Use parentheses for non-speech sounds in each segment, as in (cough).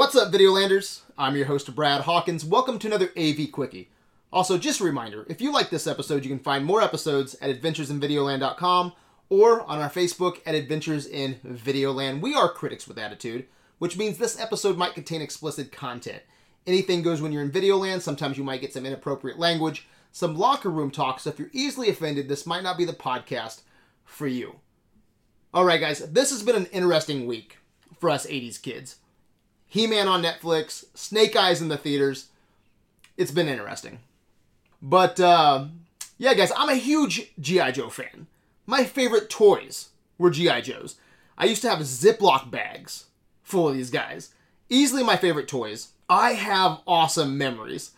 What's up, Videolanders? I'm your host, Brad Hawkins. Welcome to another AV Quickie. Also, just a reminder if you like this episode, you can find more episodes at adventuresinvideoland.com or on our Facebook at Adventures in Videoland. We are critics with attitude, which means this episode might contain explicit content. Anything goes when you're in Videoland. Sometimes you might get some inappropriate language, some locker room talk. So if you're easily offended, this might not be the podcast for you. All right, guys, this has been an interesting week for us 80s kids. He Man on Netflix, Snake Eyes in the theaters. It's been interesting. But, uh, yeah, guys, I'm a huge G.I. Joe fan. My favorite toys were G.I. Joes. I used to have Ziploc bags full of these guys. Easily my favorite toys. I have awesome memories.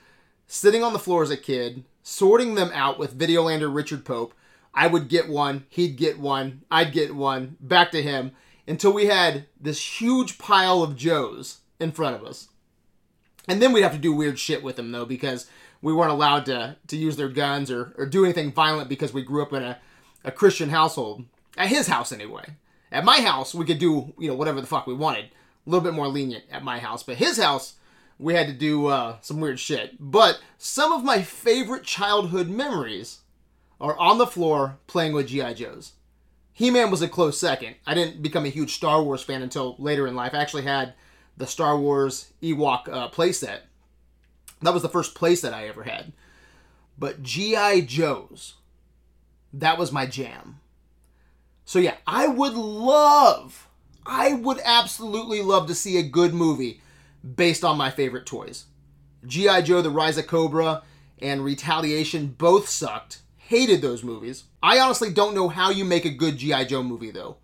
Sitting on the floor as a kid, sorting them out with Videolander Richard Pope, I would get one, he'd get one, I'd get one, back to him, until we had this huge pile of Joes in front of us. And then we'd have to do weird shit with them, though, because we weren't allowed to, to use their guns or, or do anything violent because we grew up in a, a Christian household. At his house, anyway. At my house, we could do, you know, whatever the fuck we wanted. A little bit more lenient at my house. But his house, we had to do uh, some weird shit. But some of my favorite childhood memories are on the floor playing with G.I. Joes. He Man was a close second. I didn't become a huge Star Wars fan until later in life. I actually had the Star Wars Ewok uh, playset. That was the first playset I ever had. But G.I. Joe's, that was my jam. So yeah, I would love, I would absolutely love to see a good movie based on my favorite toys. G.I. Joe, The Rise of Cobra, and Retaliation both sucked hated those movies. I honestly don't know how you make a good G.I. Joe movie, though.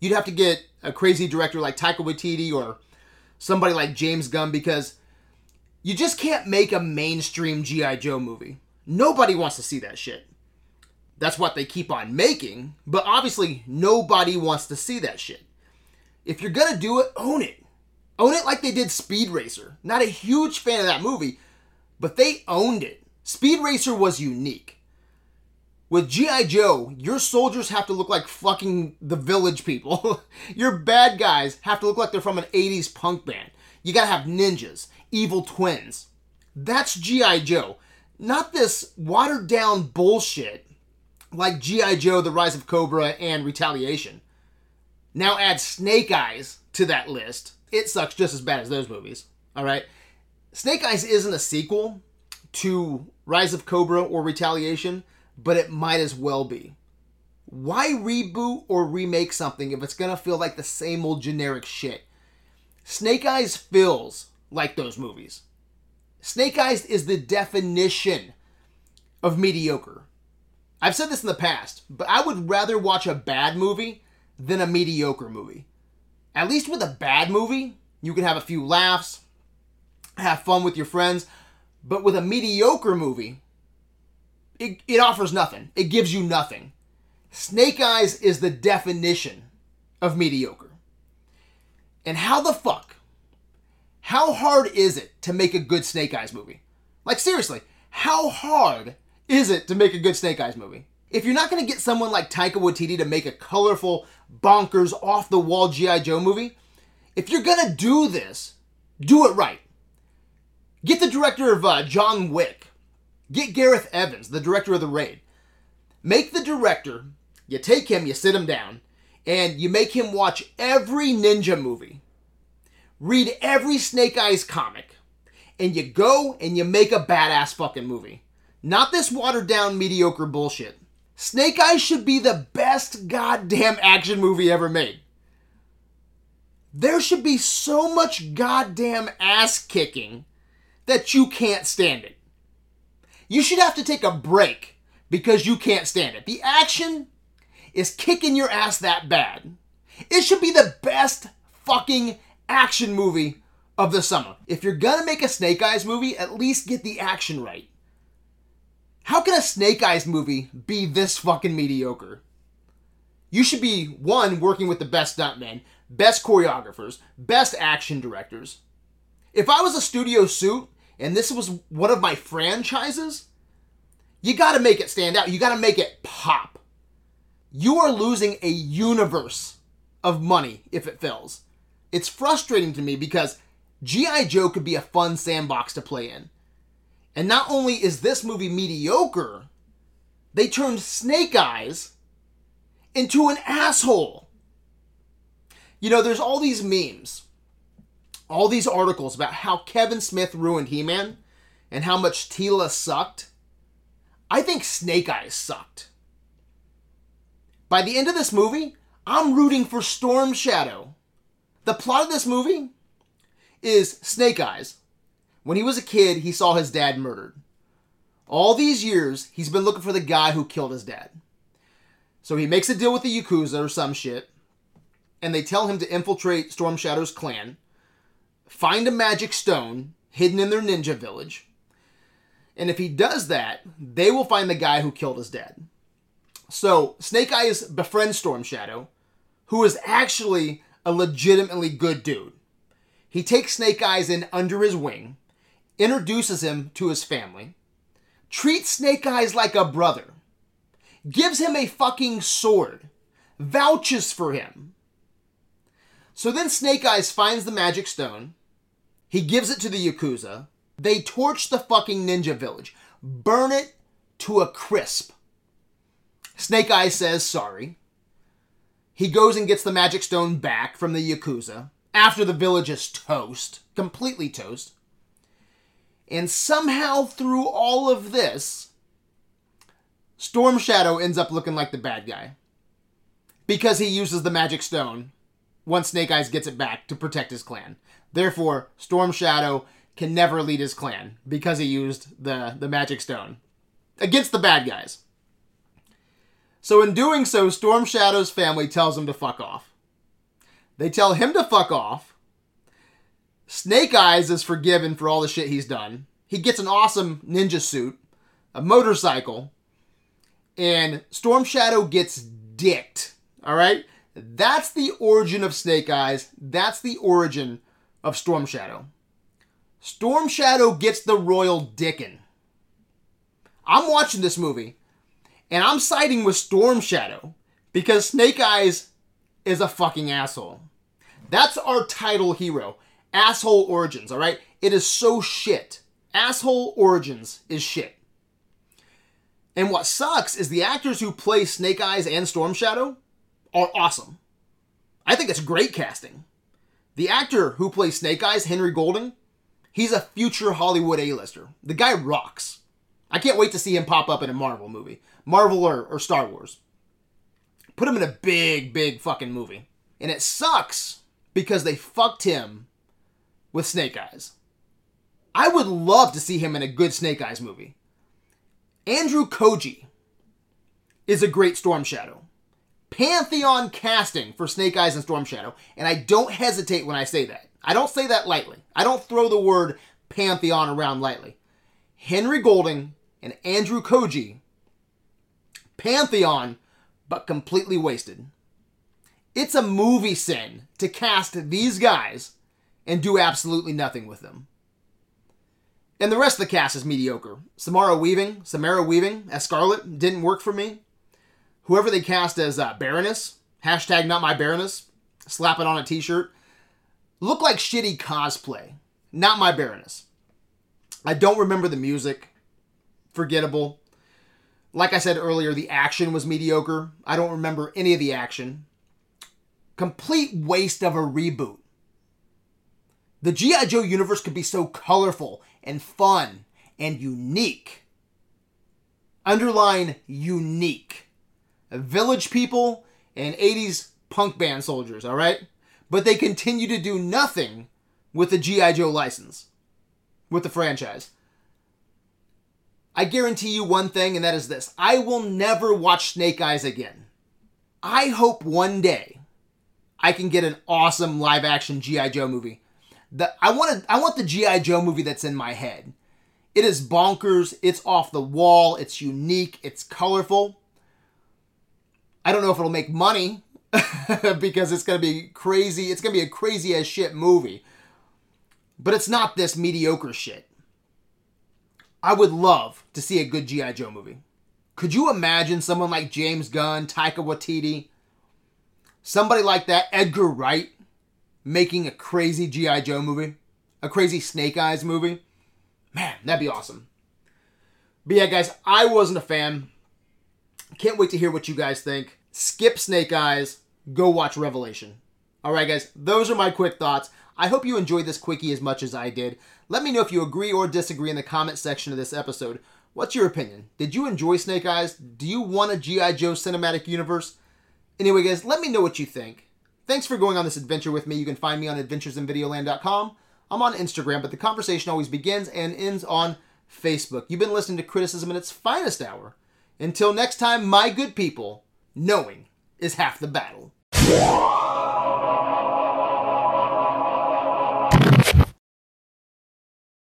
You'd have to get a crazy director like Taika Waititi or somebody like James Gunn because you just can't make a mainstream G.I. Joe movie. Nobody wants to see that shit. That's what they keep on making, but obviously nobody wants to see that shit. If you're gonna do it, own it. Own it like they did Speed Racer. Not a huge fan of that movie, but they owned it. Speed Racer was unique. With G.I. Joe, your soldiers have to look like fucking the village people. (laughs) your bad guys have to look like they're from an 80s punk band. You gotta have ninjas, evil twins. That's G.I. Joe. Not this watered down bullshit like G.I. Joe, The Rise of Cobra, and Retaliation. Now add Snake Eyes to that list. It sucks just as bad as those movies. Alright? Snake Eyes isn't a sequel to Rise of Cobra or Retaliation but it might as well be. Why reboot or remake something if it's gonna feel like the same old generic shit? Snake Eyes feels like those movies. Snake Eyes is the definition of mediocre. I've said this in the past, but I would rather watch a bad movie than a mediocre movie. At least with a bad movie, you can have a few laughs, have fun with your friends, but with a mediocre movie, it, it offers nothing. It gives you nothing. Snake Eyes is the definition of mediocre. And how the fuck, how hard is it to make a good Snake Eyes movie? Like, seriously, how hard is it to make a good Snake Eyes movie? If you're not going to get someone like Taika Waititi to make a colorful, bonkers, off the wall G.I. Joe movie, if you're going to do this, do it right. Get the director of uh, John Wick Get Gareth Evans, the director of The Raid. Make the director, you take him, you sit him down, and you make him watch every ninja movie, read every Snake Eyes comic, and you go and you make a badass fucking movie. Not this watered down mediocre bullshit. Snake Eyes should be the best goddamn action movie ever made. There should be so much goddamn ass kicking that you can't stand it you should have to take a break because you can't stand it. The action is kicking your ass that bad. It should be the best fucking action movie of the summer. If you're gonna make a Snake Eyes movie, at least get the action right. How can a Snake Eyes movie be this fucking mediocre? You should be one working with the best stuntmen, best choreographers, best action directors. If I was a studio suit and this was one of my franchises, you got to make it stand out. You got to make it pop. You are losing a universe of money if it fails. It's frustrating to me because G.I. Joe could be a fun sandbox to play in. And not only is this movie mediocre, they turned Snake Eyes into an asshole. You know, there's all these memes, all these articles about how Kevin Smith ruined He Man and how much Teela sucked. I think Snake Eyes sucked. By the end of this movie, I'm rooting for Storm Shadow. The plot of this movie is Snake Eyes. When he was a kid, he saw his dad murdered. All these years, he's been looking for the guy who killed his dad. So he makes a deal with the Yakuza or some shit, and they tell him to infiltrate Storm Shadow's clan, find a magic stone hidden in their ninja village, and if he does that, they will find the guy who killed his dad. So Snake Eyes befriends Storm Shadow, who is actually a legitimately good dude. He takes Snake Eyes in under his wing, introduces him to his family, treats Snake Eyes like a brother, gives him a fucking sword, vouches for him. So then Snake Eyes finds the magic stone, he gives it to the Yakuza, they torch the fucking ninja village, burn it to a crisp. Snake Eyes says sorry. He goes and gets the magic stone back from the Yakuza after the village is toast, completely toast. And somehow through all of this, Storm Shadow ends up looking like the bad guy. Because he uses the magic stone once Snake Eyes gets it back to protect his clan. Therefore, Storm Shadow can never lead his clan because he used the, the magic stone against the bad guys. So, in doing so, Storm Shadow's family tells him to fuck off. They tell him to fuck off. Snake Eyes is forgiven for all the shit he's done. He gets an awesome ninja suit, a motorcycle, and Storm Shadow gets dicked. All right? That's the origin of Snake Eyes. That's the origin of Storm Shadow. Storm Shadow gets the royal dickin'. I'm watching this movie, and I'm siding with Storm Shadow because Snake Eyes is a fucking asshole. That's our title hero. Asshole Origins, alright? It is so shit. Asshole Origins is shit. And what sucks is the actors who play Snake Eyes and Storm Shadow are awesome. I think it's great casting. The actor who plays Snake Eyes, Henry Golding, He's a future Hollywood A-lister. The guy rocks. I can't wait to see him pop up in a Marvel movie. Marvel or, or Star Wars. Put him in a big, big fucking movie. And it sucks because they fucked him with Snake Eyes. I would love to see him in a good Snake Eyes movie. Andrew Koji is a great Storm Shadow. Pantheon casting for Snake Eyes and Storm Shadow, and I don't hesitate when I say that. I don't say that lightly. I don't throw the word pantheon around lightly. Henry Golding and Andrew Koji, pantheon, but completely wasted. It's a movie sin to cast these guys and do absolutely nothing with them. And the rest of the cast is mediocre. Samara Weaving, Samara Weaving as Scarlett didn't work for me. Whoever they cast as uh, Baroness, hashtag not my Baroness, slap it on a t-shirt, look like shitty cosplay. Not my Baroness. I don't remember the music. Forgettable. Like I said earlier, the action was mediocre. I don't remember any of the action. Complete waste of a reboot. The G.I. Joe universe could be so colorful and fun and unique. Underline unique. Village people and 80s punk band soldiers, all right? but they continue to do nothing with the G.I. Joe license, with the franchise. I guarantee you one thing, and that is this I will never watch Snake Eyes again. I hope one day I can get an awesome live action G.I. Joe movie. The, I, want I want the G.I. Joe movie that's in my head. It is bonkers, it's off the wall, it's unique, it's colorful. I don't know if it'll make money, (laughs) because it's going to be crazy. It's going to be a crazy as shit movie. But it's not this mediocre shit. I would love to see a good G.I. Joe movie. Could you imagine someone like James Gunn, Taika Waititi, somebody like that, Edgar Wright, making a crazy G.I. Joe movie? a crazy Snake Eyes movie. Man, that'd be awesome. But yeah, guys, I wasn't a fan. Can't wait to hear what you guys think. Skip Snake Eyes, go watch Revelation. All right, guys, those are my quick thoughts. I hope you enjoyed this quickie as much as I did. Let me know if you agree or disagree in the comment section of this episode. What's your opinion? Did you enjoy Snake Eyes? Do you want a G.I. Joe cinematic universe? Anyway, guys, let me know what you think. Thanks for going on this adventure with me. You can find me on adventuresinvideoland.com. I'm on Instagram, but the conversation always begins and ends on Facebook. You've been listening to Criticism in its finest hour. Until next time, my good people, knowing is half the battle.